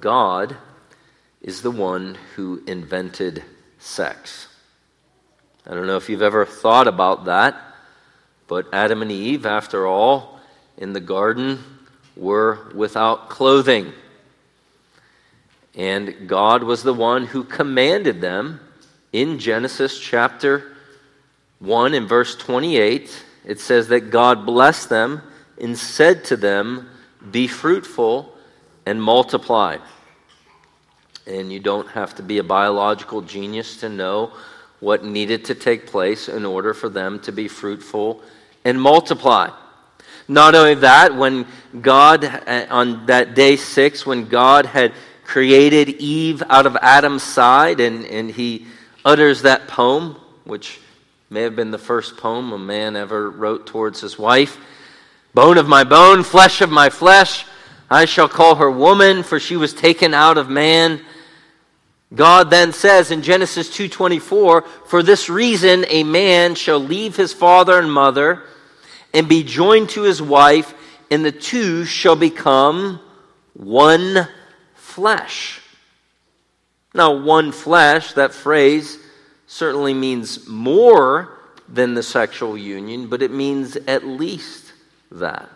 God is the one who invented sex. I don't know if you've ever thought about that, but Adam and Eve, after all, in the garden were without clothing. And God was the one who commanded them in Genesis chapter 1 in verse 28. It says that God blessed them and said to them, Be fruitful and multiply. And you don't have to be a biological genius to know what needed to take place in order for them to be fruitful and multiply. Not only that, when God, uh, on that day six, when God had created Eve out of Adam's side and, and he utters that poem, which may have been the first poem a man ever wrote towards his wife Bone of my bone, flesh of my flesh, I shall call her woman, for she was taken out of man. God then says in Genesis 2:24, "For this reason a man shall leave his father and mother and be joined to his wife, and the two shall become one flesh." Now, one flesh, that phrase certainly means more than the sexual union, but it means at least that.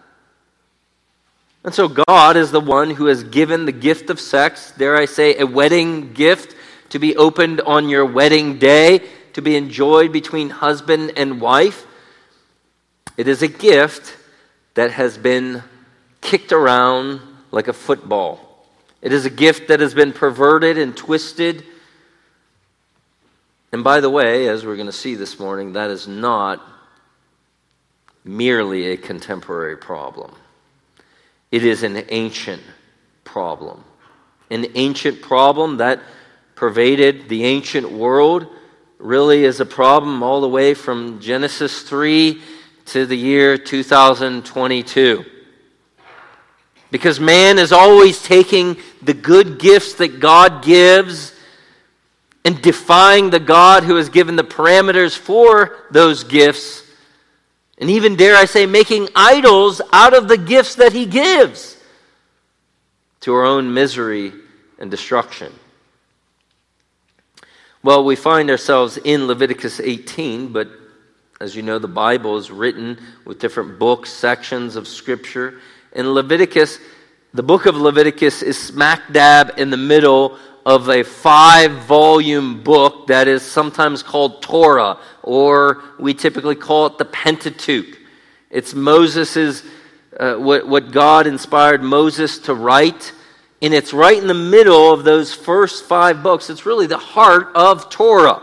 And so God is the one who has given the gift of sex, dare I say, a wedding gift to be opened on your wedding day, to be enjoyed between husband and wife. It is a gift that has been kicked around like a football. It is a gift that has been perverted and twisted. And by the way, as we're going to see this morning, that is not merely a contemporary problem. It is an ancient problem. An ancient problem that pervaded the ancient world really is a problem all the way from Genesis 3 to the year 2022. Because man is always taking the good gifts that God gives and defying the God who has given the parameters for those gifts and even, dare I say, making idols out of the gifts that He gives to our own misery and destruction. Well, we find ourselves in Leviticus 18, but as you know, the Bible is written with different books, sections of Scripture. And Leviticus, the book of Leviticus is smack dab in the middle of a five volume book that is sometimes called Torah, or we typically call it the Pentateuch. It's Moses's, uh, what, what God inspired Moses to write. And it's right in the middle of those first five books. It's really the heart of Torah.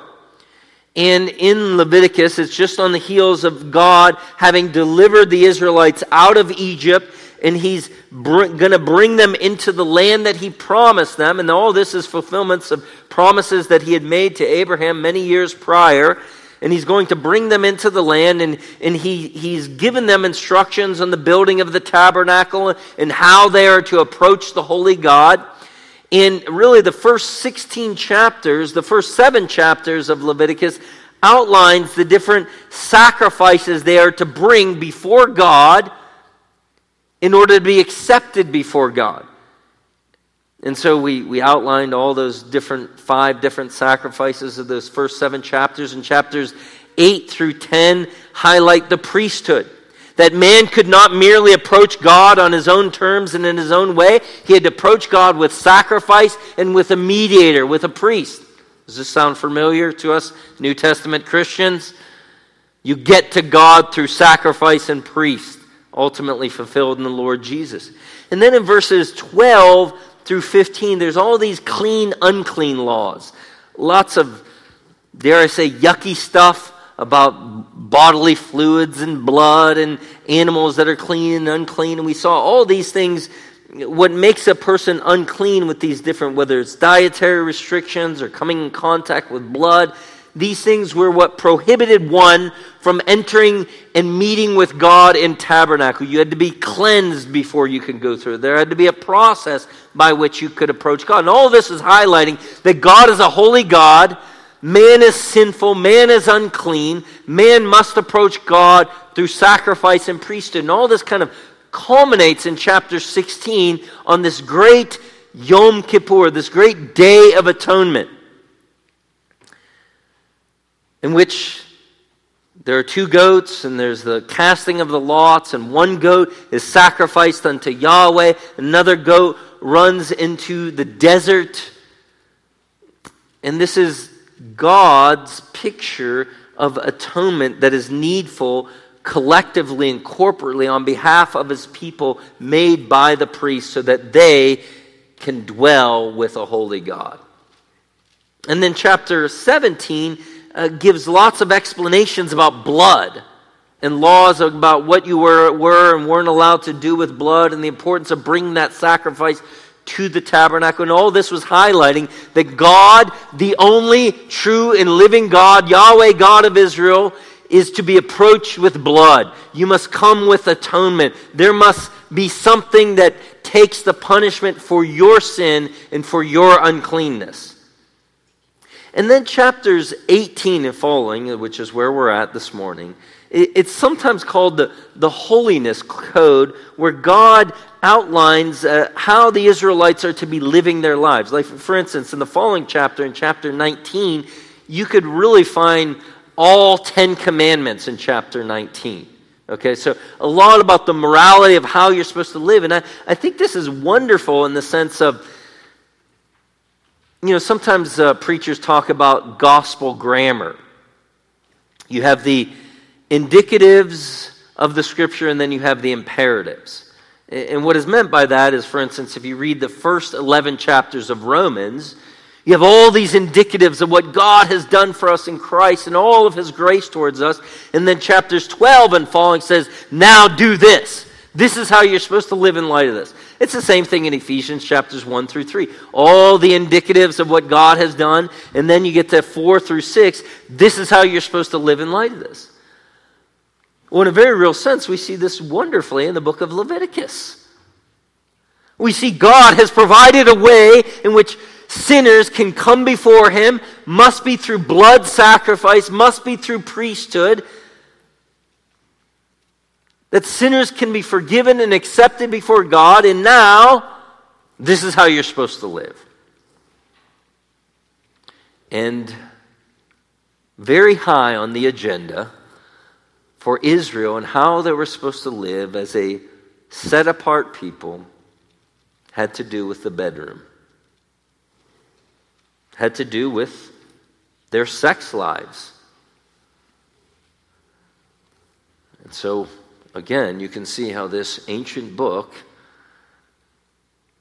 And in Leviticus, it's just on the heels of God having delivered the Israelites out of Egypt and he's br- going to bring them into the land that he promised them. And all this is fulfillments of promises that he had made to Abraham many years prior. And he's going to bring them into the land, and, and he, he's given them instructions on the building of the tabernacle and how they are to approach the holy God. In really the first 16 chapters, the first seven chapters of Leviticus, outlines the different sacrifices they are to bring before God in order to be accepted before God. And so we, we outlined all those different, five different sacrifices of those first seven chapters. And chapters 8 through 10 highlight the priesthood. That man could not merely approach God on his own terms and in his own way. He had to approach God with sacrifice and with a mediator, with a priest. Does this sound familiar to us, New Testament Christians? You get to God through sacrifice and priest ultimately fulfilled in the Lord Jesus. And then in verses 12 through 15, there's all these clean, unclean laws. Lots of, dare I say, yucky stuff about bodily fluids and blood and animals that are clean and unclean. And we saw all these things. What makes a person unclean with these different, whether it's dietary restrictions or coming in contact with blood, these things were what prohibited one from entering and meeting with God in tabernacle. You had to be cleansed before you could go through. There had to be a process by which you could approach God. And all this is highlighting that God is a holy God. Man is sinful. Man is unclean. Man must approach God through sacrifice and priesthood. And all this kind of culminates in chapter 16 on this great Yom Kippur, this great day of atonement, in which there are two goats, and there's the casting of the lots, and one goat is sacrificed unto Yahweh, another goat runs into the desert. And this is God's picture of atonement that is needful collectively and corporately on behalf of his people made by the priest so that they can dwell with a holy God. And then chapter 17 uh, gives lots of explanations about blood and laws about what you were, were and weren't allowed to do with blood and the importance of bringing that sacrifice to the tabernacle. And all this was highlighting that God, the only true and living God, Yahweh, God of Israel, is to be approached with blood. You must come with atonement. There must be something that takes the punishment for your sin and for your uncleanness. And then chapters 18 and following, which is where we're at this morning, it's sometimes called the, the holiness code, where God outlines uh, how the Israelites are to be living their lives. Like, for instance, in the following chapter, in chapter 19, you could really find all 10 commandments in chapter 19. Okay, so a lot about the morality of how you're supposed to live. And I, I think this is wonderful in the sense of you know, sometimes uh, preachers talk about gospel grammar. You have the indicatives of the scripture, and then you have the imperatives. And what is meant by that is, for instance, if you read the first 11 chapters of Romans, you have all these indicatives of what God has done for us in Christ and all of his grace towards us. And then chapters 12 and following says, now do this. This is how you're supposed to live in light of this. It's the same thing in Ephesians chapters 1 through 3. All the indicatives of what God has done, and then you get to 4 through 6. This is how you're supposed to live in light of this. Well, in a very real sense, we see this wonderfully in the book of Leviticus. We see God has provided a way in which sinners can come before Him, must be through blood sacrifice, must be through priesthood that sinners can be forgiven and accepted before God, and now this is how you're supposed to live. And very high on the agenda for Israel and how they were supposed to live as a set apart people had to do with the bedroom, had to do with their sex lives. And so again, you can see how this ancient book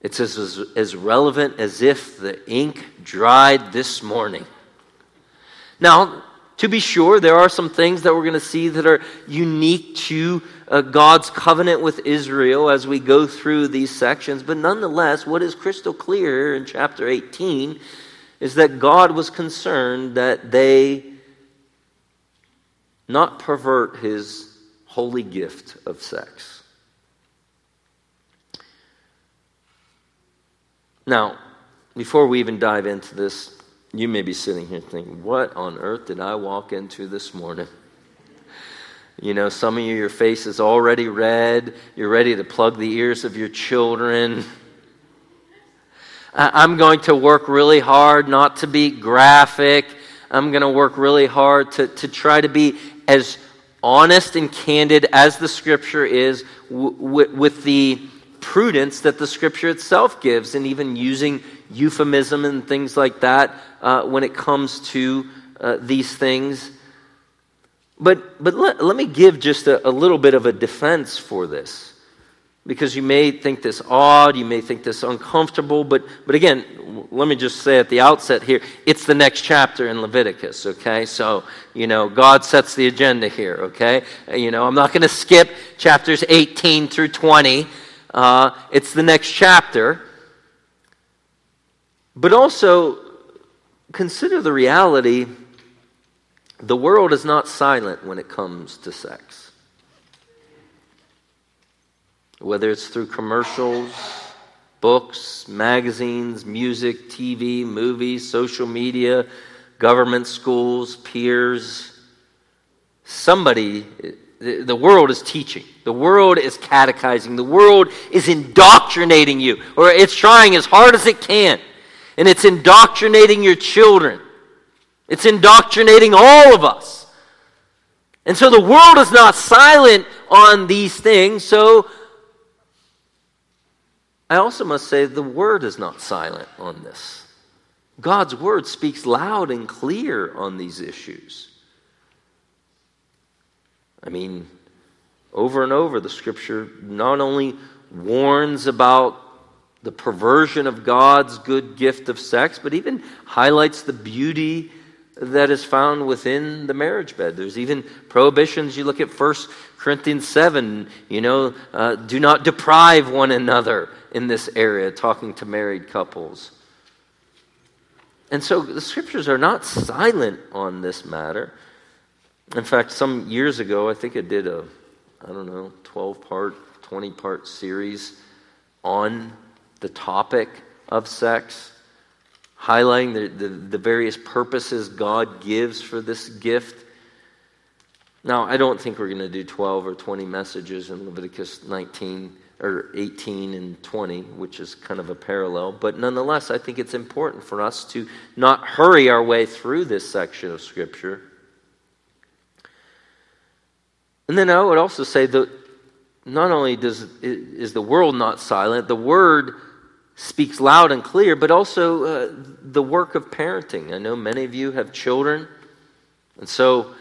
it's as, as relevant as if the ink dried this morning. Now, to be sure, there are some things that we're going to see that are unique to uh, God's covenant with Israel as we go through these sections, but nonetheless, what is crystal clear in chapter 18 is that God was concerned that they not pervert his holy gift of sex. Now, before we even dive into this, you may be sitting here thinking, what on earth did I walk into this morning? You know, some of you, your face is already red. You're ready to plug the ears of your children. I'm going to work really hard not to be graphic. I'm going to work really hard to, to try to be as honest and candid as the scripture is w- w- with the prudence that the scripture itself gives, and even using euphemism and things like that uh, when it comes to uh, these things. But, but let, let me give just a, a little bit of a defense for this because you may think this odd, you may think this uncomfortable, but, but again, let me just say at the outset here, it's the next chapter in Leviticus, okay? So, you know, God sets the agenda here, okay? You know, I'm not going to skip chapters 18 through 20. Uh, it's the next chapter. But also, consider the reality the world is not silent when it comes to sex whether it's through commercials, books, magazines, music, TV, movies, social media, government schools, peers. Somebody The world is teaching. The world is catechizing. The world is indoctrinating you, or it's trying as hard as it can. And it's indoctrinating your children. It's indoctrinating all of us. And so the world is not silent on these things. So I also must say the word is not silent on this. God's word speaks loud and clear on these issues. I mean, over and over, the scripture not only warns about the perversion of God's good gift of sex, but even highlights the beauty that is found within the marriage bed. There's even prohibitions. You look at 1 Corinthians 7, you know, uh, do not deprive one another in this area, talking to married couples. And so the scriptures are not silent on this matter. In fact, some years ago, I think I did a, I don't know, 12 part, 20 part series on the topic of sex, highlighting the, the, the, various purposes God gives for this gift. Now, I don't think we're going to do 12 or 20 messages in Leviticus 19 or 18 and 20, which is kind of a parallel, but nonetheless, I think it's important for us to not hurry our way through this section of Scripture and then I would also say that not only does, is the world not silent, the word speaks loud and clear, but also uh, the work of parenting. I know many of you have children, and so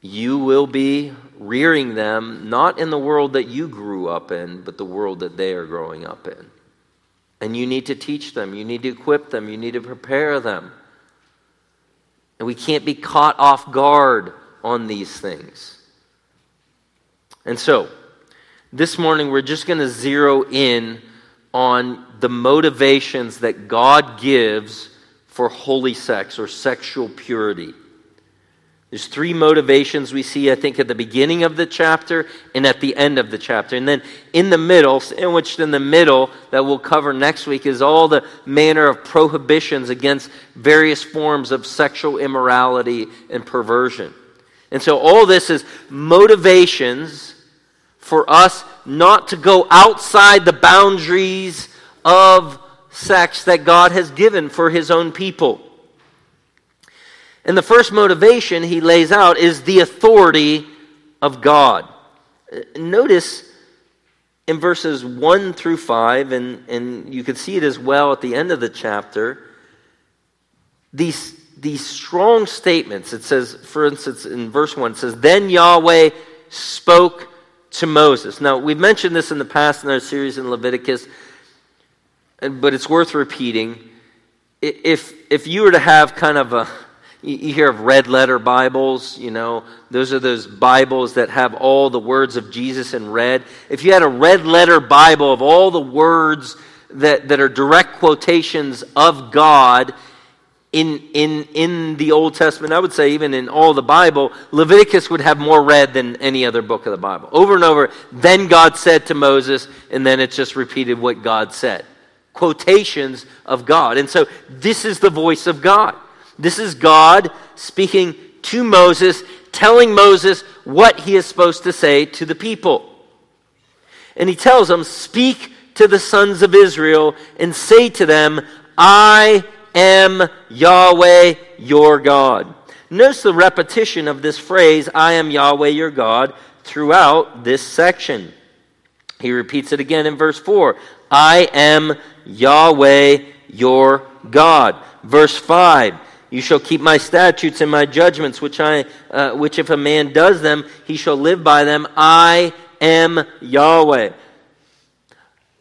you will be rearing them not in the world that you grew up in, but the world that they are growing up in. And you need to teach them, you need to equip them, you need to prepare them. And we can't be caught off guard on these things. And so, this morning we're just going to zero in on the motivations that God gives for holy sex or sexual purity. There's three motivations we see, I think, at the beginning of the chapter and at the end of the chapter. And then in the middle, sandwiched in the middle, that we'll cover next week, is all the manner of prohibitions against various forms of sexual immorality and perversion. And so all this is motivations for us not to go outside the boundaries of sex that God has given for his own people. And the first motivation he lays out is the authority of God. Notice in verses 1 through 5, and, and you can see it as well at the end of the chapter, these these strong statements. It says, for instance, in verse 1, it says, Then Yahweh spoke to Moses. Now, we've mentioned this in the past in our series in Leviticus, but it's worth repeating. If, if you were to have kind of a, you hear of red letter Bibles, you know, those are those Bibles that have all the words of Jesus in red. If you had a red letter Bible of all the words that, that are direct quotations of God, in, in, in the Old Testament, I would say even in all the Bible, Leviticus would have more red than any other book of the Bible. Over and over, then God said to Moses, and then it's just repeated what God said. Quotations of God. And so this is the voice of God. This is God speaking to Moses, telling Moses what he is supposed to say to the people. And he tells them, Speak to the sons of Israel and say to them, I am Yahweh your God. Notice the repetition of this phrase, I am Yahweh your God, throughout this section. He repeats it again in verse 4 I am Yahweh your God. Verse 5 You shall keep my statutes and my judgments, which, I, uh, which if a man does them, he shall live by them. I am Yahweh.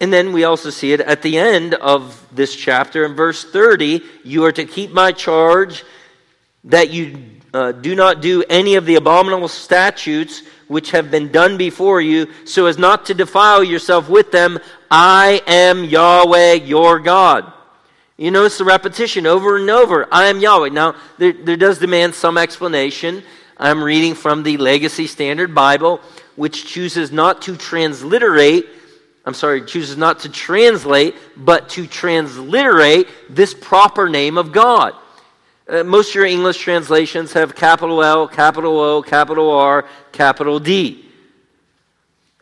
And then we also see it at the end of this chapter in verse 30 you are to keep my charge that you uh, do not do any of the abominable statutes which have been done before you, so as not to defile yourself with them. I am Yahweh your God. You notice the repetition over and over. I am Yahweh. Now, there, there does demand some explanation. I'm reading from the Legacy Standard Bible, which chooses not to transliterate I'm sorry, chooses not to translate, but to transliterate this proper name of God. Uh, most of your English translations have capital L, capital O, capital R, capital D.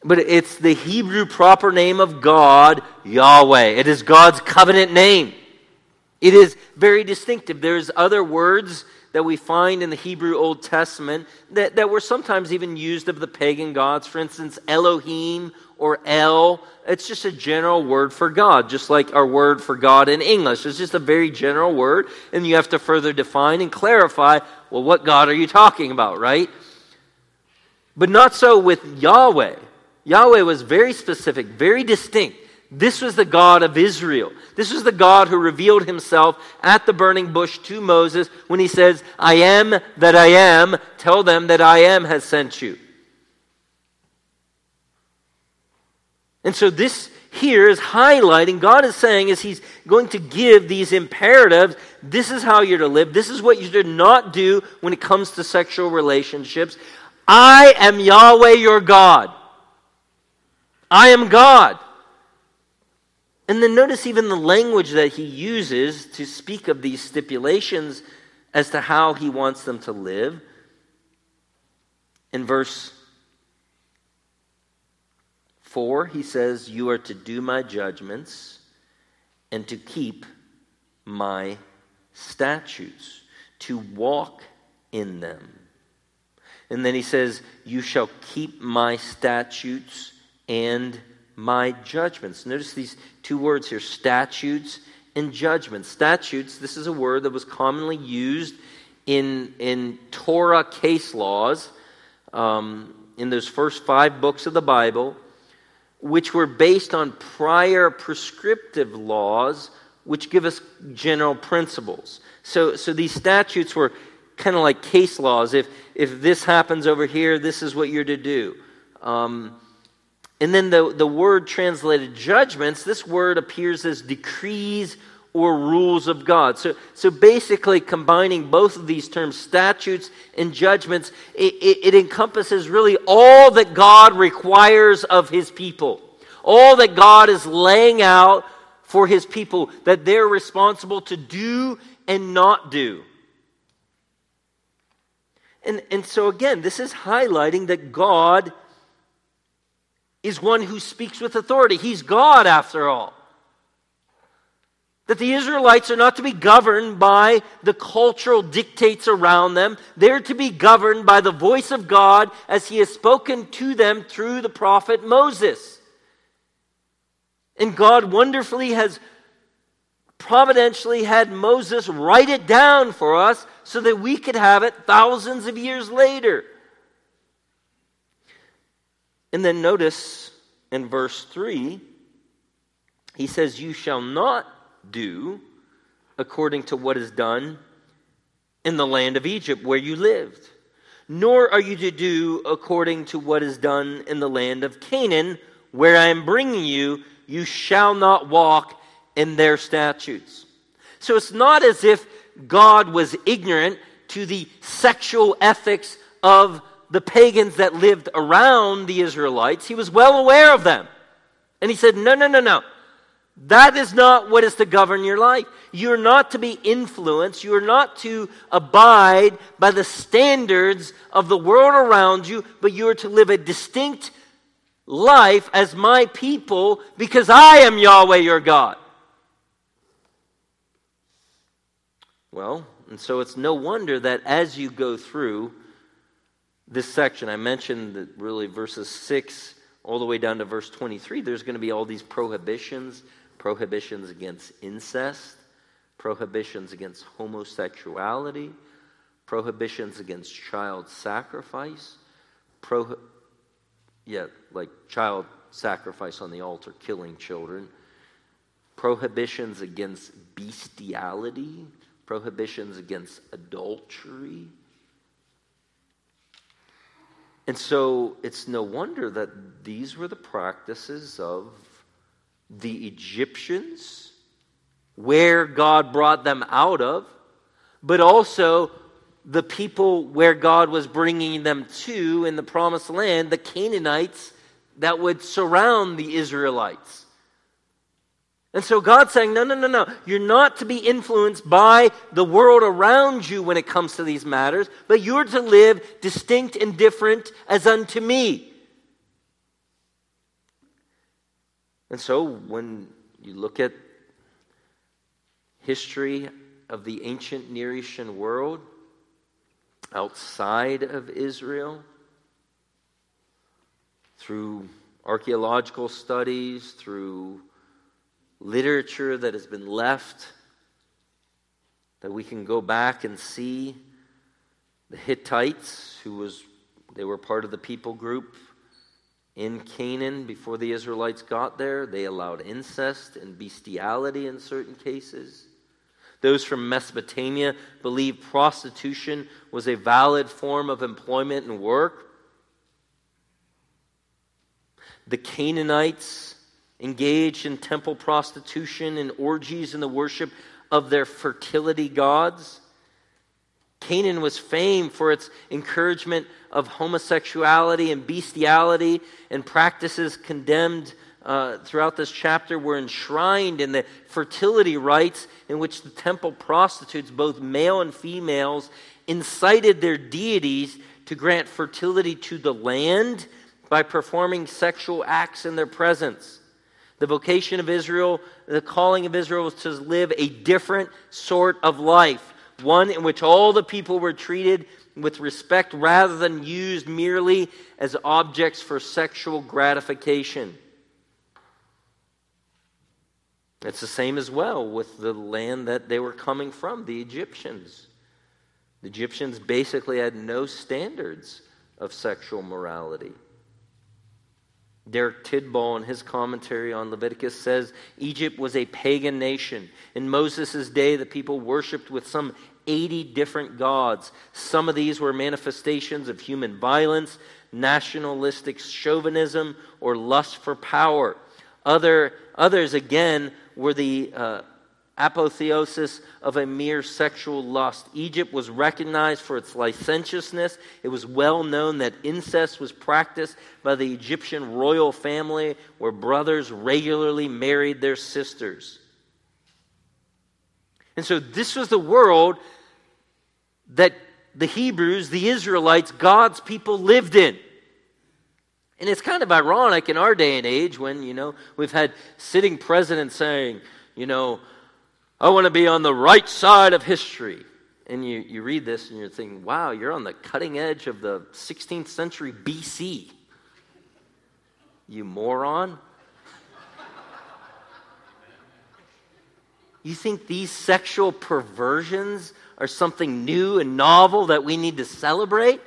But it's the Hebrew proper name of God, Yahweh. It is God's covenant name. It is very distinctive. There's other words that we find in the Hebrew Old Testament that, that were sometimes even used of the pagan gods. For instance, Elohim or El. It's just a general word for God, just like our word for God in English. It's just a very general word, and you have to further define and clarify well, what God are you talking about, right? But not so with Yahweh. Yahweh was very specific, very distinct. This was the God of Israel. This was the God who revealed himself at the burning bush to Moses when he says, I am that I am. Tell them that I am has sent you. And so this here is highlighting, God is saying, as He's going to give these imperatives, this is how you're to live, this is what you should not do when it comes to sexual relationships. I am Yahweh your God. I am God. And then notice even the language that he uses to speak of these stipulations as to how he wants them to live. In verse 4, he says, You are to do my judgments and to keep my statutes, to walk in them. And then he says, You shall keep my statutes and my judgments. Notice these two words here statutes and judgments. Statutes, this is a word that was commonly used in, in Torah case laws, um, in those first five books of the Bible which were based on prior prescriptive laws, which give us general principles. So, so these statutes were kind of like case laws. If, if this happens over here, this is what you're to do. Um, and then the, the word translated judgments, this word appears as decrees or rules of God. So, so basically, combining both of these terms, statutes and judgments, it, it, it encompasses really all that God requires of his people. All that God is laying out for his people that they're responsible to do and not do. And, and so, again, this is highlighting that God is one who speaks with authority. He's God, after all. That the Israelites are not to be governed by the cultural dictates around them. They're to be governed by the voice of God as He has spoken to them through the prophet Moses. And God wonderfully has providentially had Moses write it down for us so that we could have it thousands of years later. And then notice in verse 3, he says, You shall not do according to what is done in the land of Egypt where you lived, nor are you to do according to what is done in the land of Canaan where I am bringing you. You shall not walk in their statutes. So it's not as if God was ignorant to the sexual ethics of the pagans that lived around the Israelites. He was well aware of them. And he said, No, no, no, no. That is not what is to govern your life. You're not to be influenced. You're not to abide by the standards of the world around you, but you are to live a distinct life as my people because I am Yahweh your God. Well, and so it's no wonder that as you go through this section, I mentioned that really verses 6 all the way down to verse 23, there's going to be all these prohibitions prohibitions against incest, prohibitions against homosexuality, prohibitions against child sacrifice, pro, yeah, like child sacrifice on the altar, killing children, prohibitions against bestiality, prohibitions against adultery. And so it's no wonder that these were the practices of the Egyptians, where God brought them out of, but also the people where God was bringing them to in the promised land, the Canaanites that would surround the Israelites. And so God's saying, no, no, no, no. You're not to be influenced by the world around you when it comes to these matters, but you're to live distinct and different as unto me. And so when you look at history of the ancient Near Eastern world outside of Israel, through archaeological studies, through literature that has been left that we can go back and see the Hittites, who was they were part of the people group in Canaan before the Israelites got there. They allowed incest and bestiality in certain cases. Those from Mesopotamia believed prostitution was a valid form of employment and work. The Canaanites engaged in temple prostitution and orgies in the worship of their fertility gods. Canaan was famed for its encouragement of homosexuality and bestiality, and practices condemned uh, throughout this chapter were enshrined in the fertility rites in which the temple prostitutes, both male and females, incited their deities to grant fertility to the land by performing sexual acts in their presence. The vocation of Israel, the calling of Israel was to live a different sort of life, one in which all the people were treated with respect rather than used merely as objects for sexual gratification. It's the same as well with the land that they were coming from, the Egyptians. The Egyptians basically had no standards of sexual morality. Derek Tidball, in his commentary on Leviticus, says Egypt was a pagan nation. In Moses' day, the people worshiped with some 80 different gods. Some of these were manifestations of human violence, nationalistic chauvinism, or lust for power. Other, others, again, were the uh, apotheosis of a mere sexual lust. Egypt was recognized for its licentiousness. It was well known that incest was practiced by the Egyptian royal family, where brothers regularly married their sisters. And so, this was the world that the Hebrews, the Israelites, God's people lived in. And it's kind of ironic in our day and age when, you know, we've had sitting presidents saying, you know, I want to be on the right side of history. And you, you read this and you're thinking, wow, you're on the cutting edge of the 16th century BC. You moron. You think these sexual perversions are something new and novel that we need to celebrate?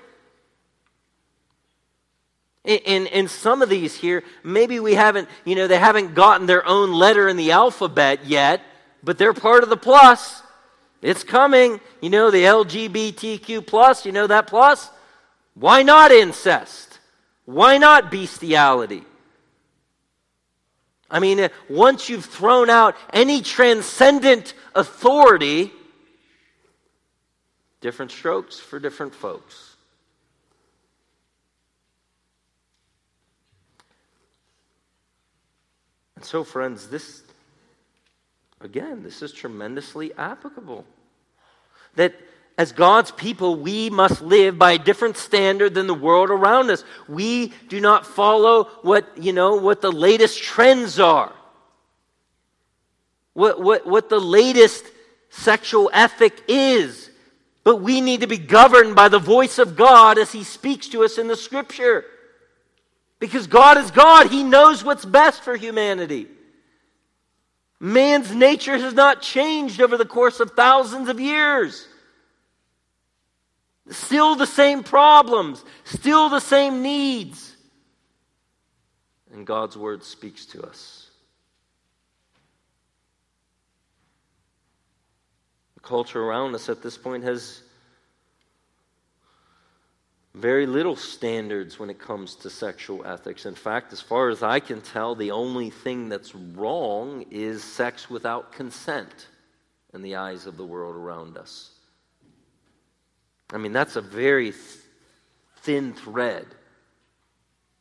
In, in some of these here, maybe we haven't, you know, they haven't gotten their own letter in the alphabet yet, but they're part of the plus. It's coming. You know, the LGBTQ plus, you know that plus? Why not incest? Why not bestiality? I mean, uh, once you've thrown out any transcendent authority, different strokes for different folks. And so, friends, this Again, this is tremendously applicable. That as God's people, we must live by a different standard than the world around us. We do not follow what, you know, what the latest trends are. What, what, what the latest sexual ethic is. But we need to be governed by the voice of God as He speaks to us in the Scripture. Because God is God, He knows what's best for humanity. Man's nature has not changed over the course of thousands of years. Still the same problems, still the same needs. And God's word speaks to us. The culture around us at this point has very little standards when it comes to sexual ethics. In fact, as far as I can tell, the only thing that's wrong is sex without consent in the eyes of the world around us. I mean, that's a very th- thin thread.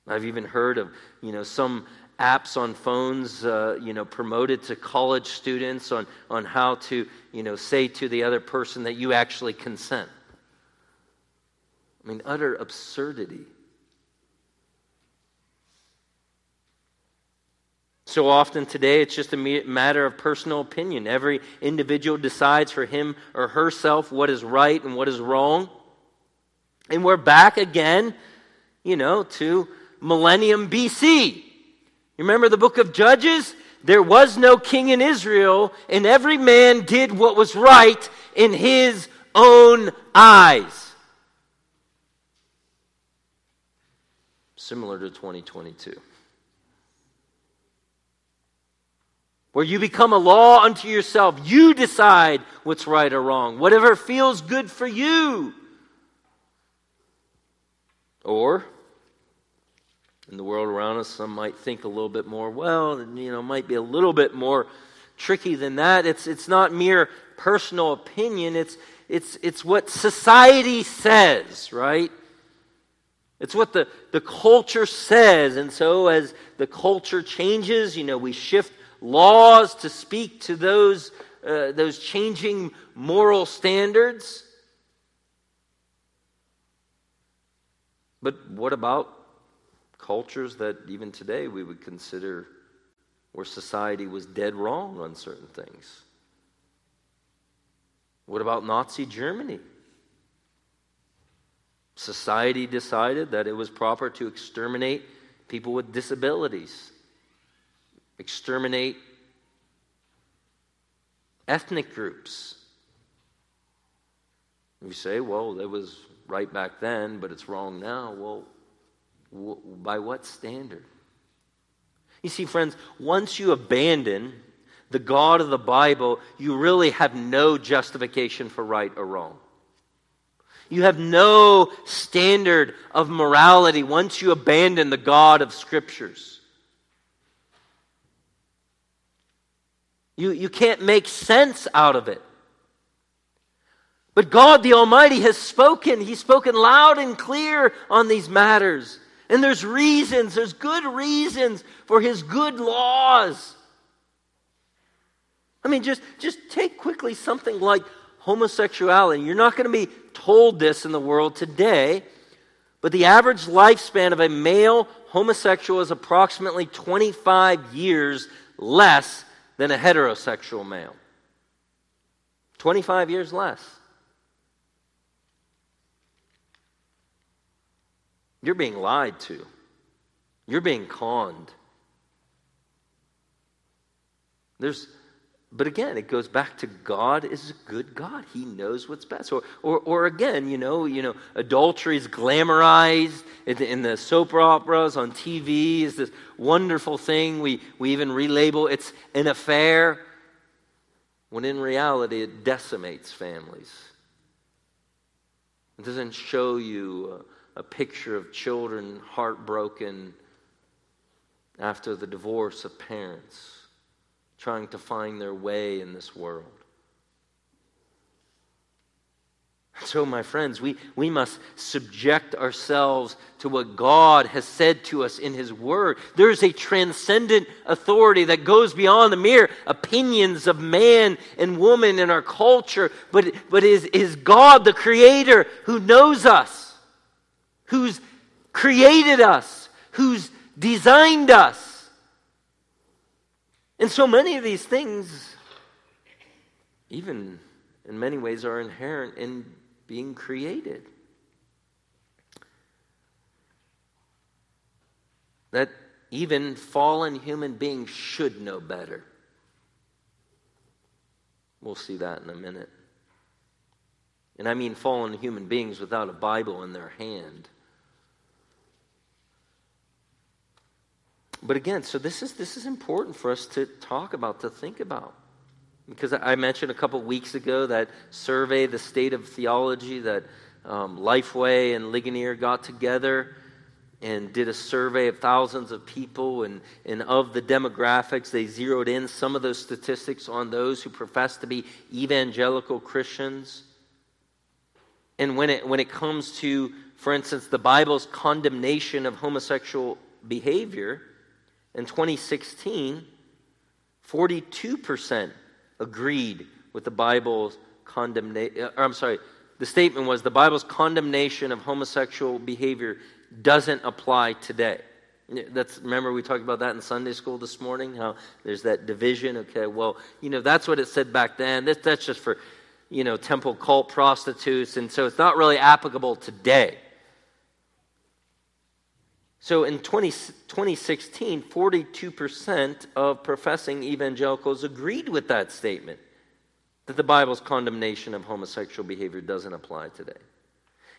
I've even heard of, you know, some apps on phones, uh, you know, promoted to college students on, on how to, you know, say to the other person that you actually consent. I mean, utter absurdity. So often today, it's just a matter of personal opinion. Every individual decides for him or herself what is right and what is wrong. And we're back again, you know, to millennium BC. You remember the book of Judges? There was no king in Israel, and every man did what was right in his own eyes. Similar to 2022. where you become a law unto yourself. You decide what's right or wrong, whatever feels good for you. Or, in the world around us, some might think a little bit more, well, you know, might be a little bit more tricky than that. It's, it's not mere personal opinion, it's, it's, it's what society says, right? It's what the, the culture says. And so, as the culture changes, you know, we shift laws to speak to those, uh, those changing moral standards. But what about cultures that even today we would consider where society was dead wrong on certain things? What about Nazi Germany? Society decided that it was proper to exterminate people with disabilities exterminate ethnic groups. You say, well, it was right back then, but it's wrong now. Well, w- by what standard? You see, friends, once you abandon the God of the Bible, you really have no justification for right or wrong. You have no standard of morality once you abandon the God of Scriptures. You, you can't make sense out of it. But God the Almighty has spoken. He's spoken loud and clear on these matters. And there's reasons, there's good reasons for His good laws. I mean, just, just take quickly something like homosexuality. You're not going to be told this in the world today, but the average lifespan of a male homosexual is approximately 25 years less than a heterosexual male. 25 years less. You're being lied to. You're being conned. There's but again, it goes back to God is a good God. He knows what's best. Or, or, or again, you know, you know, adultery is glamorized in the, in the soap operas on TV is this wonderful thing. We, we even relabel it's an affair, when in reality it decimates families. It doesn't show you a, a picture of children heartbroken after the divorce of parents trying to find their way in this world. So, my friends, we, we must subject ourselves to what God has said to us in His Word. There is a transcendent authority that goes beyond the mere opinions of man and woman in our culture, but, but is, is God, the Creator, who knows us, who's created us, who's designed us. And so many of these things, even in many ways, are inherent in being created. That even fallen human beings should know better. We'll see that in a minute. And I mean fallen human beings without a Bible in their hand. But again, so this is this is important for us to talk about, to think about. Because I mentioned a couple weeks ago that survey, the state of theology, that um, Lifeway and Ligonier got together and did a survey of thousands of people. And, and of the demographics, they zeroed in some of those statistics on those who profess to be evangelical Christians. And when it, when it comes to, for instance, the Bible's condemnation of homosexual behavior, In 2016, 42% agreed with the Bible's condemnation. Uh, I'm sorry, the statement was the Bible's condemnation of homosexual behavior doesn't apply today. That's remember we talked about that in Sunday school this morning. How there's that division. Okay, well, you know that's what it said back then. That, that's just for you know temple cult prostitutes, and so it's not really applicable today. So in 20, 2016, 42% of professing evangelicals agreed with that statement that the Bible's condemnation of homosexual behavior doesn't apply today.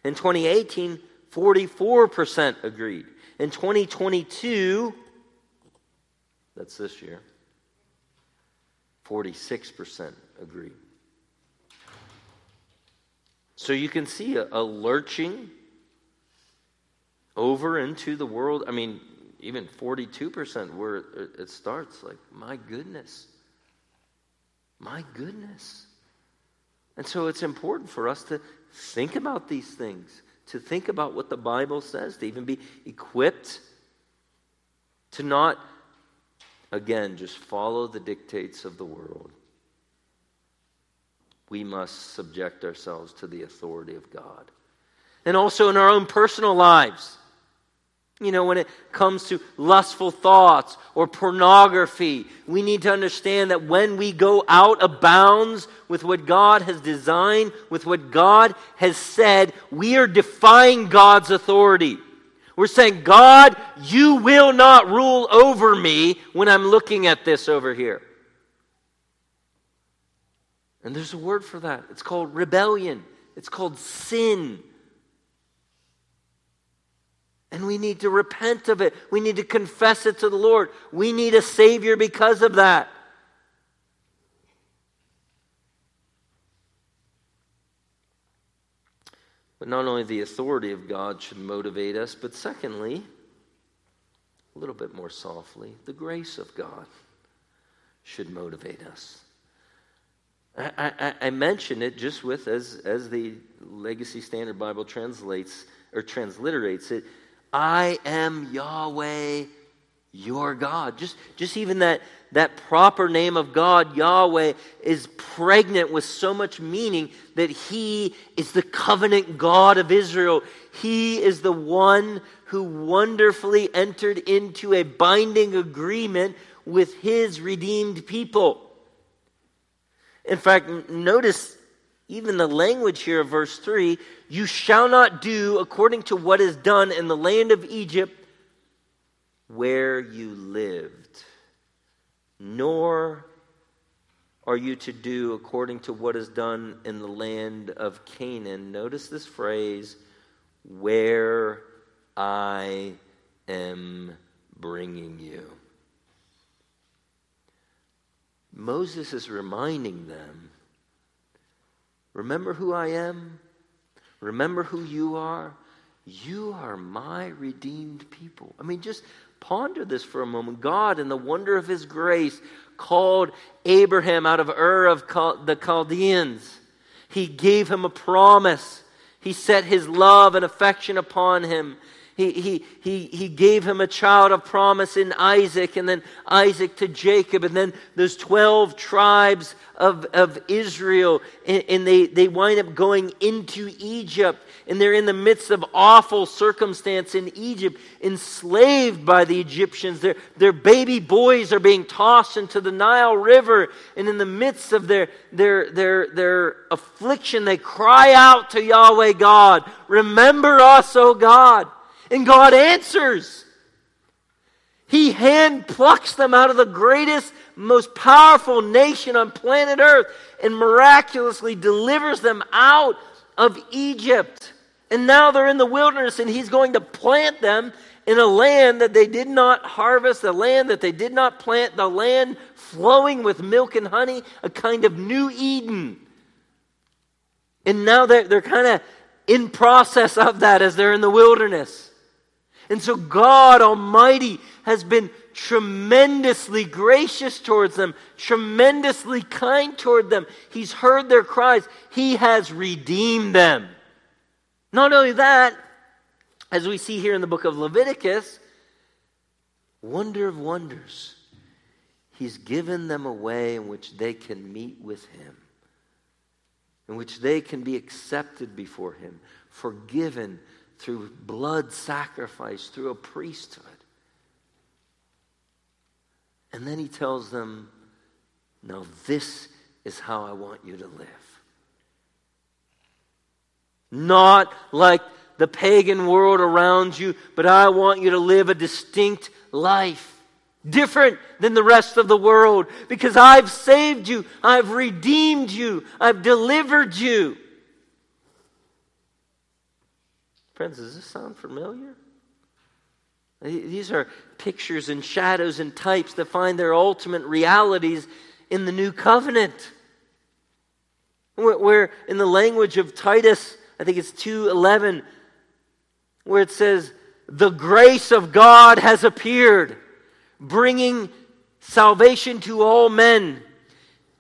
In 2018, 44% agreed. In 2022, that's this year, 46% agreed. So you can see a, a lurching over into the world. I mean, even 42% where it starts. Like, my goodness. My goodness. And so it's important for us to think about these things, to think about what the Bible says, to even be equipped to not, again, just follow the dictates of the world. We must subject ourselves to the authority of God. And also in our own personal lives. You know, when it comes to lustful thoughts or pornography, we need to understand that when we go out of bounds with what God has designed, with what God has said, we are defying God's authority. We're saying, God, you will not rule over me when I'm looking at this over here. And there's a word for that. It's called rebellion, it's called sin. And we need to repent of it. We need to confess it to the Lord. We need a Savior because of that. But not only the authority of God should motivate us, but secondly, a little bit more softly, the grace of God should motivate us. I, I, I mention it just with as as the Legacy Standard Bible translates or transliterates it. I am Yahweh your God. Just, just even that, that proper name of God, Yahweh, is pregnant with so much meaning that He is the covenant God of Israel. He is the one who wonderfully entered into a binding agreement with His redeemed people. In fact, notice even the language here of verse 3 you shall not do according to what is done in the land of Egypt where you lived, nor are you to do according to what is done in the land of Canaan. Notice this phrase, where I am bringing you. Moses is reminding them remember who I am? Remember who you are? You are my redeemed people. I mean, just ponder this for a moment. God, in the wonder of his grace, called Abraham out of Ur of the Chaldeans. He gave him a promise. He set his love and affection upon him. He, he, he, he gave him a child of promise in Isaac, and then Isaac to Jacob, and then those 12 tribes of, of Israel, and, and they, they wind up going into Egypt and they're in the midst of awful circumstance in Egypt, enslaved by the Egyptians. Their, their baby boys are being tossed into the Nile River, and in the midst of their, their, their, their affliction, they cry out to Yahweh God, Remember us, O God. And God answers. He hand plucks them out of the greatest, most powerful nation on planet Earth and miraculously delivers them out of Egypt. And now they're in the wilderness, and he's going to plant them in a land that they did not harvest, a land that they did not plant, the land flowing with milk and honey, a kind of new Eden. And now they're, they're kind of in process of that as they're in the wilderness. And so God Almighty has been tremendously gracious towards them, tremendously kind toward them. He's heard their cries, He has redeemed them. Not only that, as we see here in the book of Leviticus, Wonder of wonders. He's given them a way in which they can meet with Him, in which they can be accepted before Him, forgiven through blood sacrifice, through a priesthood. And then He tells them, Now, this is how I want you to live. Not like the pagan world around you, but I want you to live a distinct life. Different than the rest of the world because I've saved you, I've redeemed you, I've delivered you. Friends, does this sound familiar? These are pictures and shadows and types that find their ultimate realities in the new covenant. Where, in the language of Titus, I think it's 2:11, where it says, The grace of God has appeared bringing salvation to all men,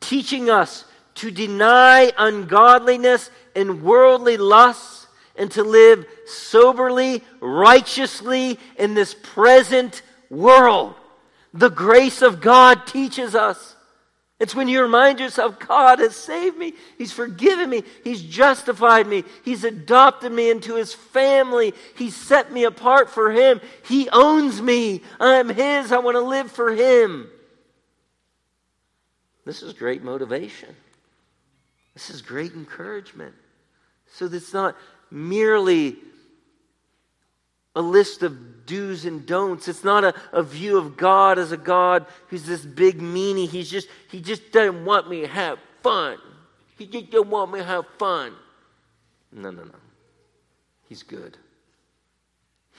teaching us to deny ungodliness and worldly lusts and to live soberly, righteously in this present world. The grace of God teaches us. It's when you remind yourself, God has saved me. He's forgiven me. He's justified me. He's adopted me into His family. He's set me apart for Him. He owns me. I'm His. I want to live for Him. This is great motivation. This is great encouragement. So it's not merely a list of do's and don'ts. It's not a, a view of God as a God who's this big meanie. He's just, he just doesn't want me to have fun. He just don't want me to have fun. No, no, no. He's good.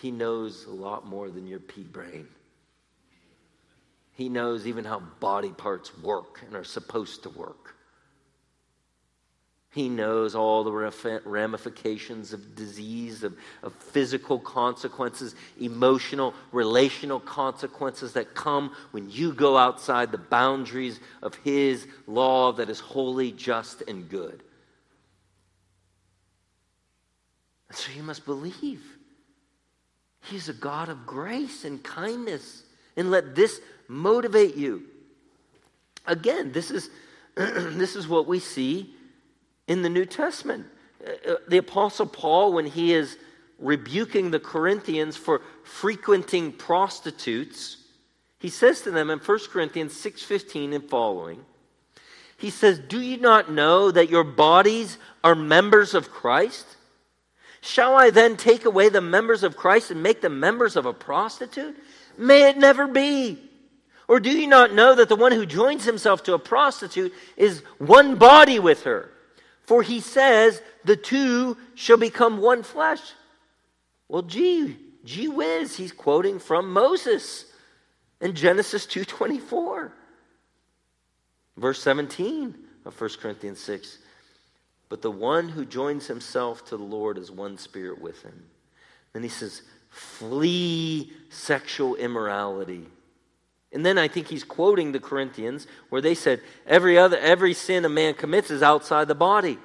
He knows a lot more than your pea brain. He knows even how body parts work and are supposed to work. He knows all the ramifications of disease, of, of physical consequences, emotional, relational consequences that come when you go outside the boundaries of His law that is holy, just, and good. And so you must believe He's a God of grace and kindness. And let this motivate you. Again, this is, this is what we see in the New Testament. Uh, uh, the Apostle Paul, when he is rebuking the Corinthians for frequenting prostitutes, he says to them in 1 Corinthians 6:15 and following, he says, "Do you not know that your bodies are members of Christ? Shall I then take away the members of Christ and make them members of a prostitute? May it never be. Or do you not know that the one who joins himself to a prostitute is one body with her?" For he says, the two shall become one flesh. Well, gee, gee whiz, he's quoting from Moses in Genesis 2.24. Verse 17 of 1 Corinthians 6. But the one who joins himself to the Lord is one spirit with him. Then he says, flee sexual immorality. And then I think he's quoting the Corinthians where they said every other every sin a man commits is outside the body.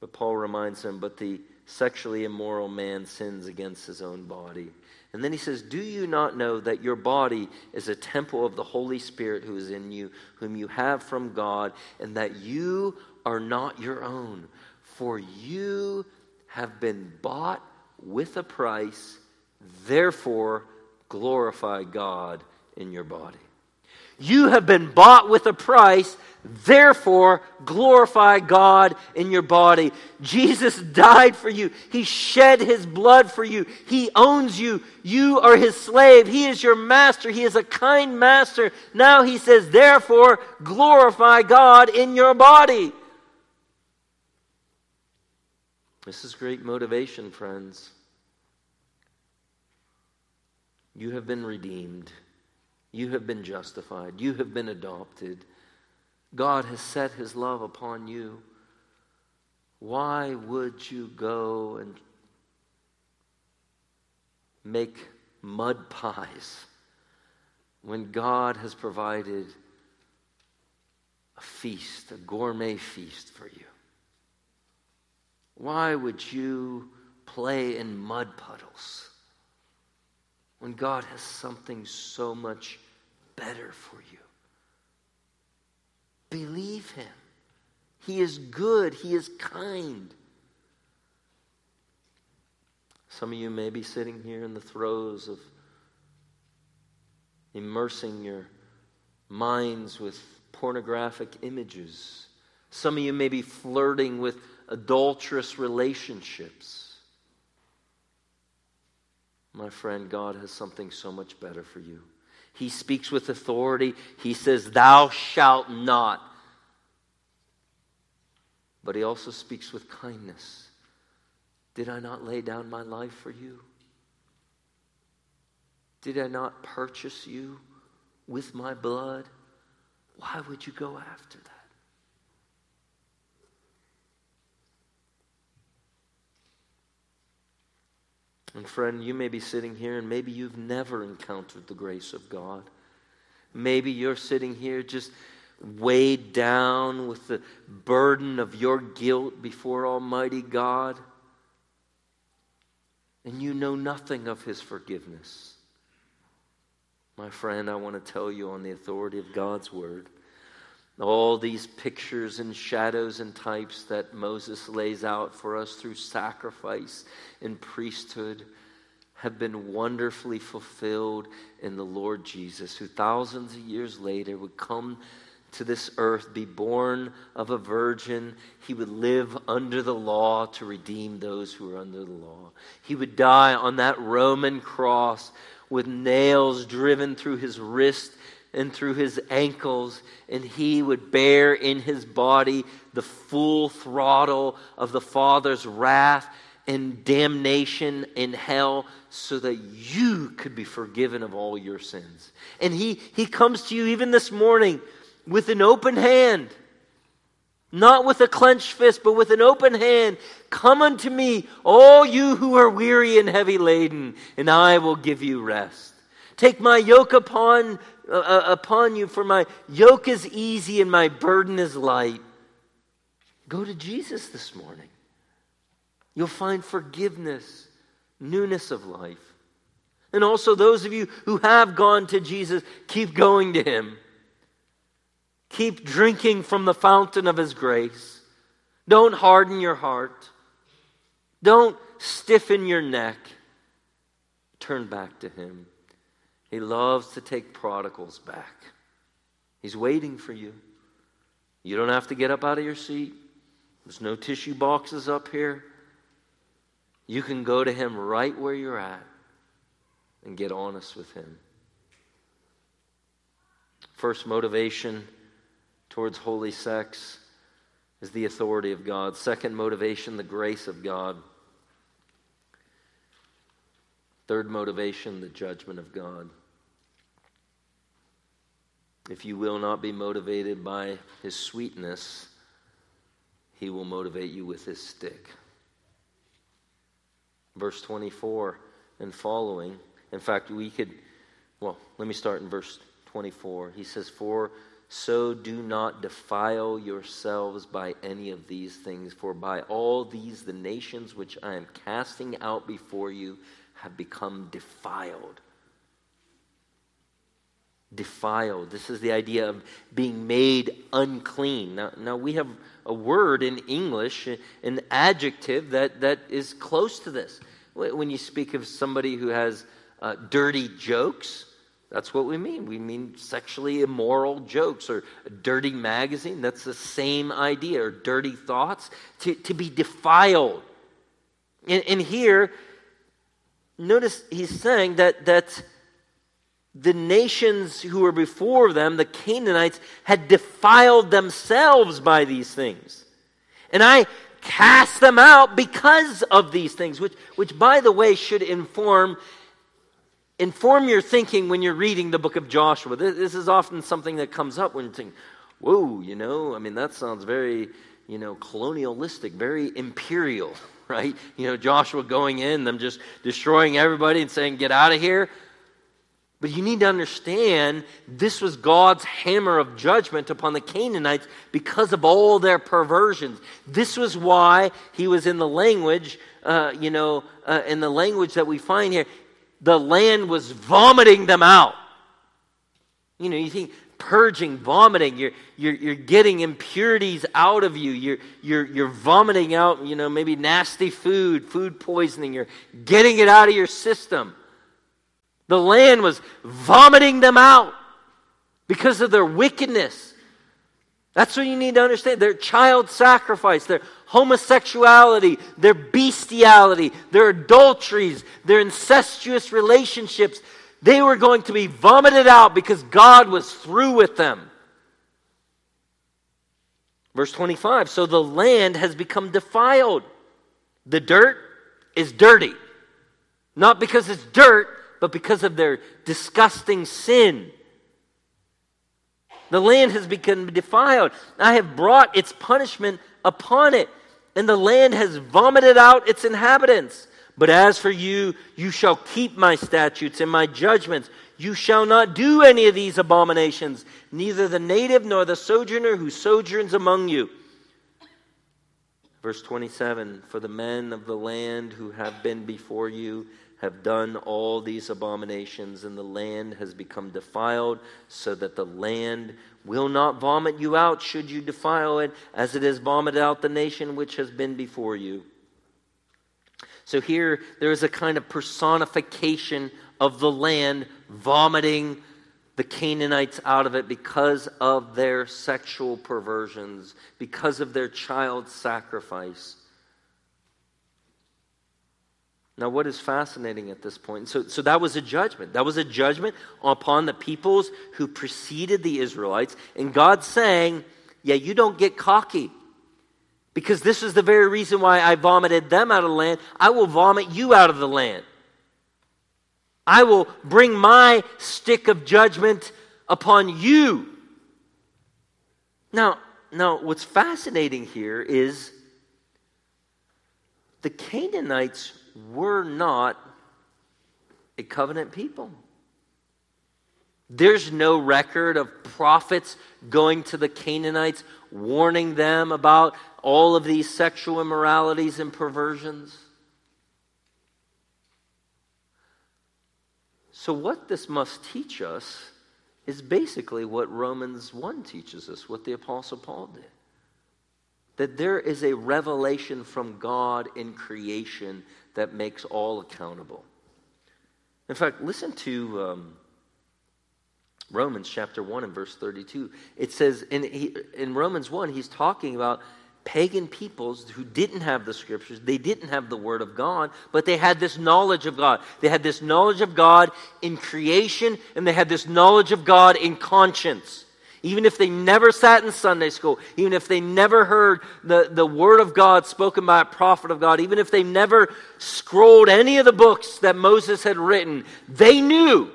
But Paul reminds him, but the sexually immoral man sins against his own body. And then he says, Do you not know that your body is a temple of the Holy Spirit who is in you, whom you have from God, and that you are not your own? For you have been bought with a price, therefore, glorify God in your body. You have been bought with a price, therefore glorify God in your body. Jesus died for you. He shed his blood for you. He owns you. You are his slave. He is your master. He is a kind master. Now he says, therefore glorify God in your body. This is great motivation, friends. You have been redeemed. You have been justified. You have been adopted. God has set his love upon you. Why would you go and make mud pies when God has provided a feast, a gourmet feast for you? Why would you play in mud puddles? When God has something so much better for you. Believe Him. He is good, He is kind. Some of you may be sitting here in the throes of immersing your minds with pornographic images. Some of you may be flirting with adulterous relationships. My friend, God has something so much better for you. He speaks with authority. He says, Thou shalt not. But he also speaks with kindness. Did I not lay down my life for you? Did I not purchase you with my blood? Why would you go after that? And friend, you may be sitting here and maybe you've never encountered the grace of God. Maybe you're sitting here just weighed down with the burden of your guilt before Almighty God. And you know nothing of His forgiveness. My friend, I want to tell you on the authority of God's Word all these pictures and shadows and types that Moses lays out for us through sacrifice and priesthood have been wonderfully fulfilled in the Lord Jesus, who thousands of years later would come to this earth, be born of a virgin. He would live under the law to redeem those who are under the law. He would die on that Roman cross with nails driven through his wrist and through his ankles, and he would bear in his body the full throttle of the Father's wrath and damnation in hell so that you could be forgiven of all your sins. And he, he comes to you even this morning with an open hand. Not with a clenched fist, but with an open hand. Come unto me, all you who are weary and heavy laden, and I will give you rest. Take my yoke upon uh, uh, upon you, for my yoke is easy and my burden is light. Go to Jesus this morning. You'll find forgiveness, newness of life. And also, those of you who have gone to Jesus, keep going to him. Keep drinking from the fountain of his grace. Don't harden your heart. Don't stiffen your neck. Turn back to him. He loves to take prodigals back. He's waiting for you. You don't have to get up out of your seat. There's no tissue boxes up here. You can go to Him right where you're at and get honest with Him. First motivation towards holy sex is the authority of God. Second motivation, the grace of God. Third motivation, the judgment of God. If you will not be motivated by his sweetness, he will motivate you with his stick. Verse 24 and following. In fact, we could, well, let me start in verse 24. He says, For so do not defile yourselves by any of these things, for by all these the nations which I am casting out before you have become defiled. Defiled. This is the idea of being made unclean. Now, now we have a word in English, an adjective that, that is close to this. When you speak of somebody who has uh, dirty jokes, that's what we mean. We mean sexually immoral jokes or a dirty magazine. That's the same idea, or dirty thoughts. To, to be defiled. And, and here, notice he's saying that, that the nations who were before them, the Canaanites, had defiled themselves by these things. And I cast them out because of these things, which, which by the way, should inform, inform your thinking when you're reading the book of Joshua. This, this is often something that comes up when you think, whoa, you know, I mean, that sounds very, you know, colonialistic, very imperial, right? You know, Joshua going in, them just destroying everybody and saying, get out of here. But you need to understand this was God's hammer of judgment upon the Canaanites because of all their perversions. This was why he was in the language, uh, you know, uh, in the language that we find here. the land was vomiting them out. You know, you think purging, vomiting, you're, you're, you're getting impurities out of you. You're, you're, you're vomiting out, you know, maybe nasty food, food poisoning. You're getting it out of your system. The land was vomiting them out because of their wickedness. That's what you need to understand. Their child sacrifice, their homosexuality, their bestiality, their adulteries, their incestuous relationships, they were going to be vomited out because God was through with them. Verse 25 So the land has become defiled. The dirt is dirty. Not because it's dirt, but because of their disgusting sin. The land has become defiled. I have brought its punishment upon it, and the land has vomited out its inhabitants. But as for you, you shall keep my statutes and my judgments. You shall not do any of these abominations, neither the native nor the sojourner who sojourns among you. Verse 27 For the men of the land who have been before you have done all these abominations, and the land has become defiled, so that the land will not vomit you out should you defile it, as it has vomited out the nation which has been before you. So here there is a kind of personification of the land vomiting the Canaanites out of it because of their sexual perversions, because of their child sacrifice. Now, what is fascinating at this point? So, so that was a judgment. That was a judgment upon the peoples who preceded the Israelites. And God saying, Yeah, you don't get cocky. Because this is the very reason why I vomited them out of the land. I will vomit you out of the land. I will bring my stick of judgment upon you. Now, now what's fascinating here is the Canaanites were not a covenant people. There's no record of prophets going to the Canaanites, warning them about all of these sexual immoralities and perversions. So, what this must teach us is basically what Romans 1 teaches us, what the Apostle Paul did that there is a revelation from God in creation that makes all accountable. In fact, listen to um, Romans chapter 1 and verse 32. It says in, he, in Romans 1, he's talking about pagan peoples who didn't have the scriptures, they didn't have the word of God, but they had this knowledge of God. They had this knowledge of God in creation, and they had this knowledge of God in conscience. Even if they never sat in Sunday school, even if they never heard the, the Word of God spoken by a prophet of God, even if they never scrolled any of the books that Moses had written, they knew.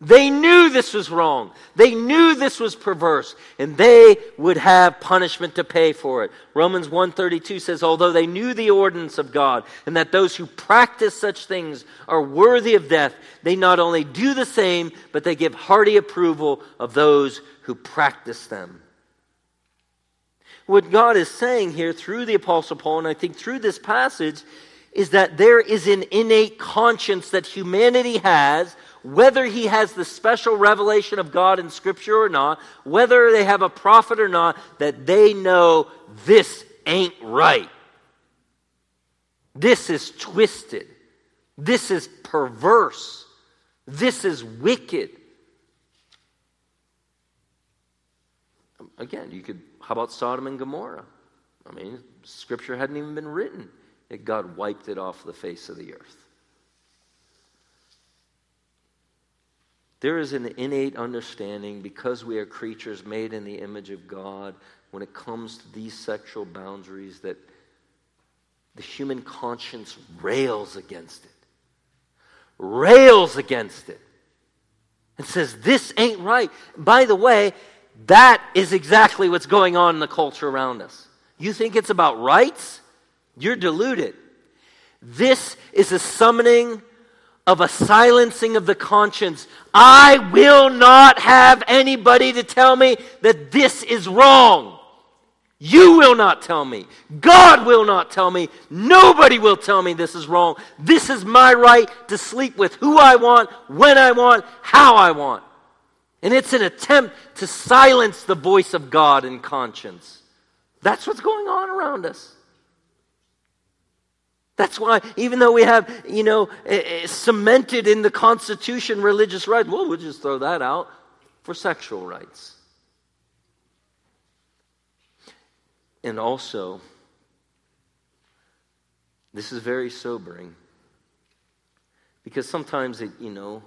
They knew this was wrong. They knew this was perverse, and they would have punishment to pay for it. Romans 132 says, although they knew the ordinance of God, and that those who practice such things are worthy of death, they not only do the same, but they give hearty approval of those who practice them. What God is saying here through the Apostle Paul, and I think through this passage, is that there is an innate conscience that humanity has, whether he has the special revelation of God in Scripture or not, whether they have a prophet or not, that they know this ain't right. This is twisted. This is perverse. This is wicked. Again, you could, how about Sodom and Gomorrah? I mean, scripture hadn't even been written, yet God wiped it off the face of the earth. There is an innate understanding because we are creatures made in the image of God when it comes to these sexual boundaries that the human conscience rails against it. Rails against it. And says, This ain't right. By the way, that is exactly what's going on in the culture around us. You think it's about rights? You're deluded. This is a summoning of a silencing of the conscience. I will not have anybody to tell me that this is wrong. You will not tell me. God will not tell me. Nobody will tell me this is wrong. This is my right to sleep with who I want, when I want, how I want. And it's an attempt to silence the voice of God in conscience. That's what's going on around us. That's why, even though we have, you know, eh, eh, cemented in the Constitution religious rights, well, we'll just throw that out for sexual rights. And also, this is very sobering because sometimes, it, you know,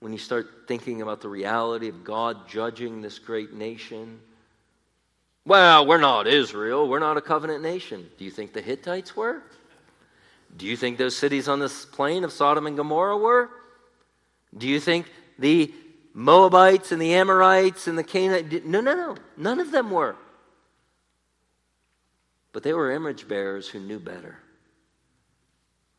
when you start thinking about the reality of God judging this great nation, well, we're not Israel. We're not a covenant nation. Do you think the Hittites were? Do you think those cities on this plain of Sodom and Gomorrah were? Do you think the Moabites and the Amorites and the Canaanites? No, no, no. None of them were. But they were image bearers who knew better.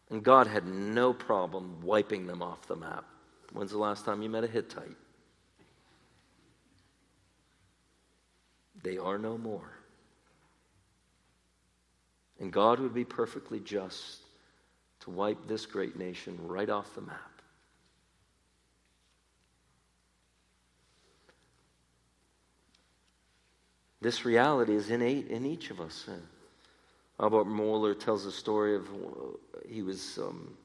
And God had no problem wiping them off the map. When's the last time you met a Hittite? They are no more. And God would be perfectly just to wipe this great nation right off the map. This reality is innate in each of us. Albert Mohler tells a story of he was um,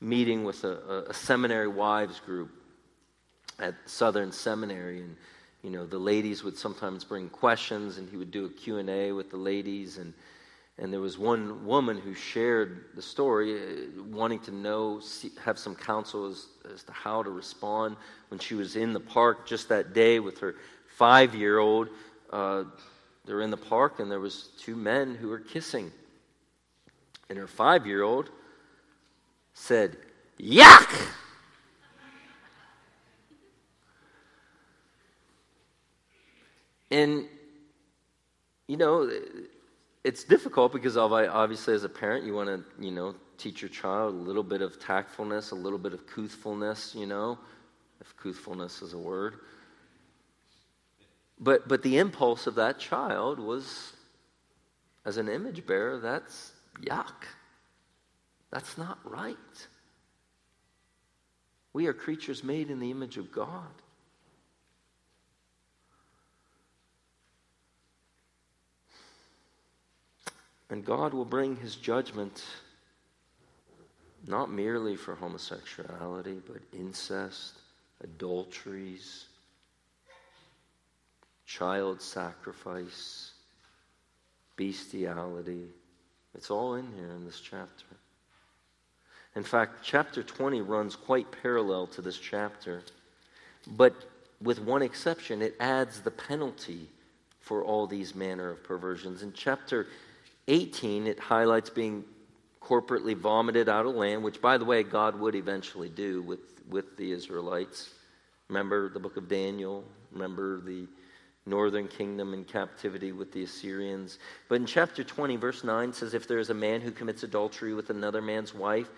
meeting with a, a, seminary wives group at Southern Seminary, and you know the ladies would sometimes bring questions, and he would do a Q and A with the ladies, and and there was one woman who shared the story, uh, wanting to know, have some counsel as, as to how to respond when she was in the park just that day with her five year old. Uh, they're in the park and there was two men who were kissing. And her five year old said, Yuck! And, you know, it's difficult because obviously as a parent you want to, you know, teach your child a little bit of tactfulness, a little bit of couthfulness, you know, if couthfulness is a word. But, but the impulse of that child was, as an image bearer, that's yuck. That's not right. We are creatures made in the image of God. And God will bring his judgment not merely for homosexuality, but incest, adulteries, child sacrifice, bestiality. It's all in here in this chapter. In fact, chapter 20 runs quite parallel to this chapter, but with one exception, it adds the penalty for all these manner of perversions. In chapter 18, it highlights being corporately vomited out of land, which, by the way, God would eventually do with, with the Israelites. Remember the book of Daniel? Remember the northern kingdom in captivity with the Assyrians. But in chapter 20, verse 9 says, If there is a man who commits adultery with another man's wife,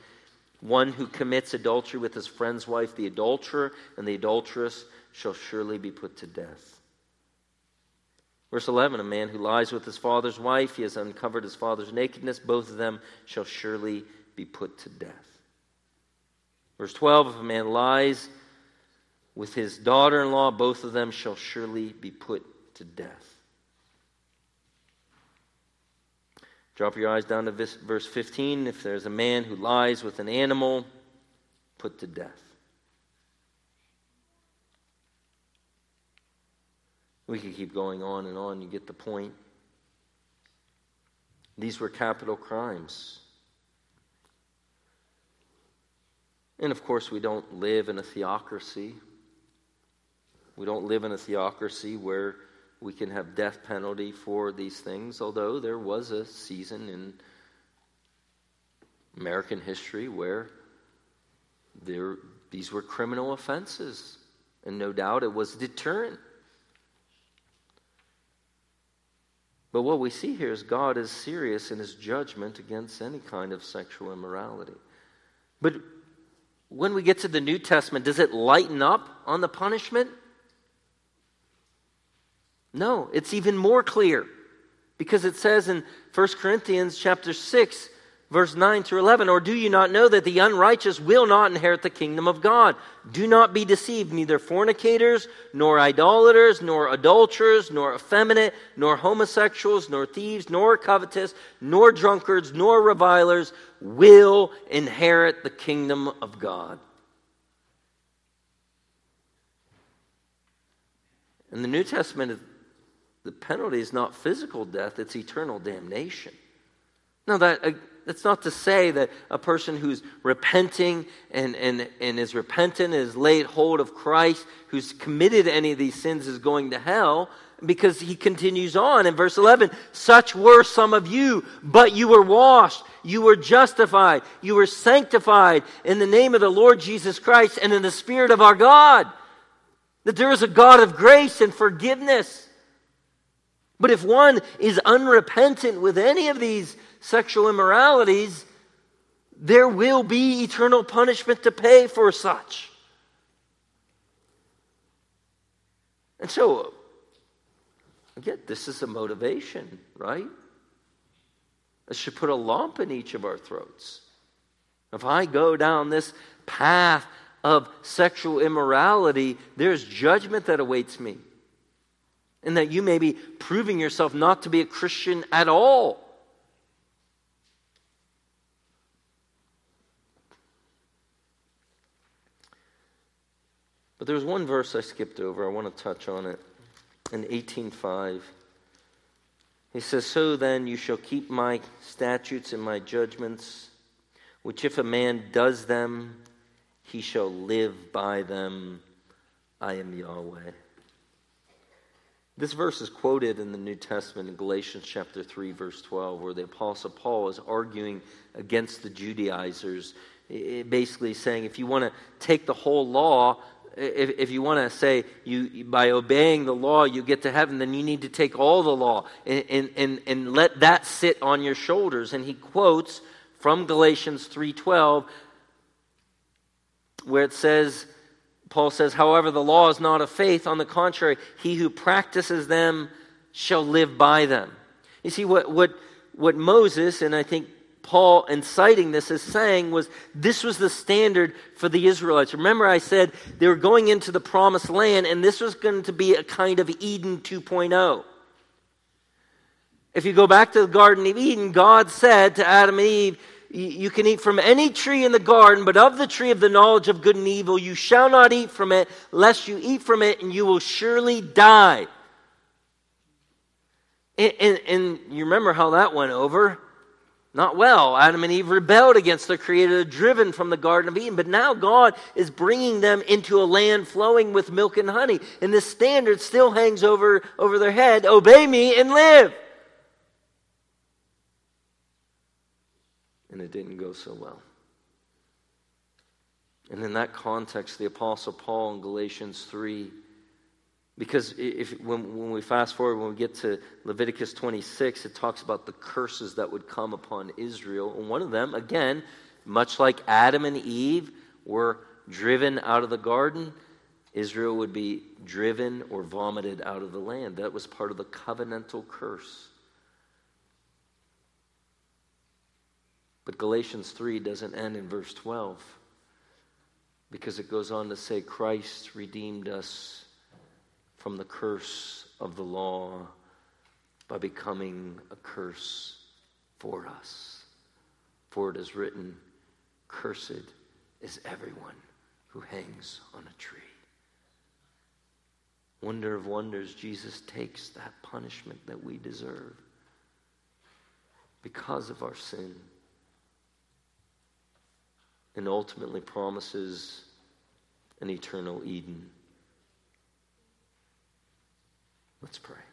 one who commits adultery with his friend's wife, the adulterer and the adulteress shall surely be put to death. Verse 11 A man who lies with his father's wife, he has uncovered his father's nakedness, both of them shall surely be put to death. Verse 12 If a man lies with his daughter in law, both of them shall surely be put to death. Drop your eyes down to verse 15. If there's a man who lies with an animal, put to death. We could keep going on and on. You get the point. These were capital crimes. And of course, we don't live in a theocracy. We don't live in a theocracy where we can have death penalty for these things, although there was a season in American history where there, these were criminal offenses. And no doubt it was deterrent. But what we see here is God is serious in his judgment against any kind of sexual immorality. But when we get to the New Testament, does it lighten up on the punishment? No, it's even more clear. Because it says in 1 Corinthians chapter 6, verse 9 through 11, Or do you not know that the unrighteous will not inherit the kingdom of God? Do not be deceived, neither fornicators, nor idolaters, nor adulterers, nor effeminate, nor homosexuals, nor thieves, nor covetous, nor drunkards, nor revilers will inherit the kingdom of God. In the New Testament, the penalty is not physical death, it's eternal damnation. Now, that, that's not to say that a person who's repenting and, and, and is repentant, and is laid hold of Christ, who's committed any of these sins is going to hell, because he continues on in verse 11 such were some of you but you were washed you were justified you were sanctified in the name of the lord jesus christ and in the spirit of our god. That there is a god of grace and forgiveness. But if one is unrepentant with any of these sexual immoralities, there will be eternal punishment to pay for such. And so, again, this is a motivation, right? It should put a lump in each of our throats. If I go down this path of sexual immorality, there's judgment that awaits me. And that you may be proving yourself not to be a Christian at all. But there's one verse I skipped over. I want to touch on it. In 18:5, he says, "So then you shall keep my statutes and my judgments, which if a man does them, he shall live by them. I am Yahweh." This verse is quoted in the New Testament in Galatians chapter 3 verse 12 where the apostle Paul is arguing against the Judaizers basically saying if you want to take the whole law if, if you want to say you by obeying the law you get to heaven, then you need to take all the law and, and, and, and let that sit on your shoulders. And he quotes from Galatians 3:12, where it says, Paul says, however, the law is not of faith. On the contrary, he who practices them shall live by them. You see, what, what, what Moses, and I think Paul inciting this is saying was this was the standard for the Israelites. Remember, I said they were going into the promised land, and this was going to be a kind of Eden 2.0. If you go back to the Garden of Eden, God said to Adam and Eve, You can eat from any tree in the garden, but of the tree of the knowledge of good and evil, you shall not eat from it, lest you eat from it, and you will surely die. And, and, and you remember how that went over. Not well. Adam and Eve rebelled against their creator, driven from the Garden of Eden. But now God is bringing them into a land flowing with milk and honey. And this standard still hangs over, over their head obey me and live. And it didn't go so well. And in that context, the Apostle Paul in Galatians 3 because if, when, when we fast forward, when we get to Leviticus 26, it talks about the curses that would come upon Israel. And one of them, again, much like Adam and Eve were driven out of the garden, Israel would be driven or vomited out of the land. That was part of the covenantal curse. But Galatians 3 doesn't end in verse 12 because it goes on to say, Christ redeemed us from the curse of the law by becoming a curse for us. For it is written, Cursed is everyone who hangs on a tree. Wonder of wonders, Jesus takes that punishment that we deserve because of our sin and ultimately promises an eternal Eden. Let's pray.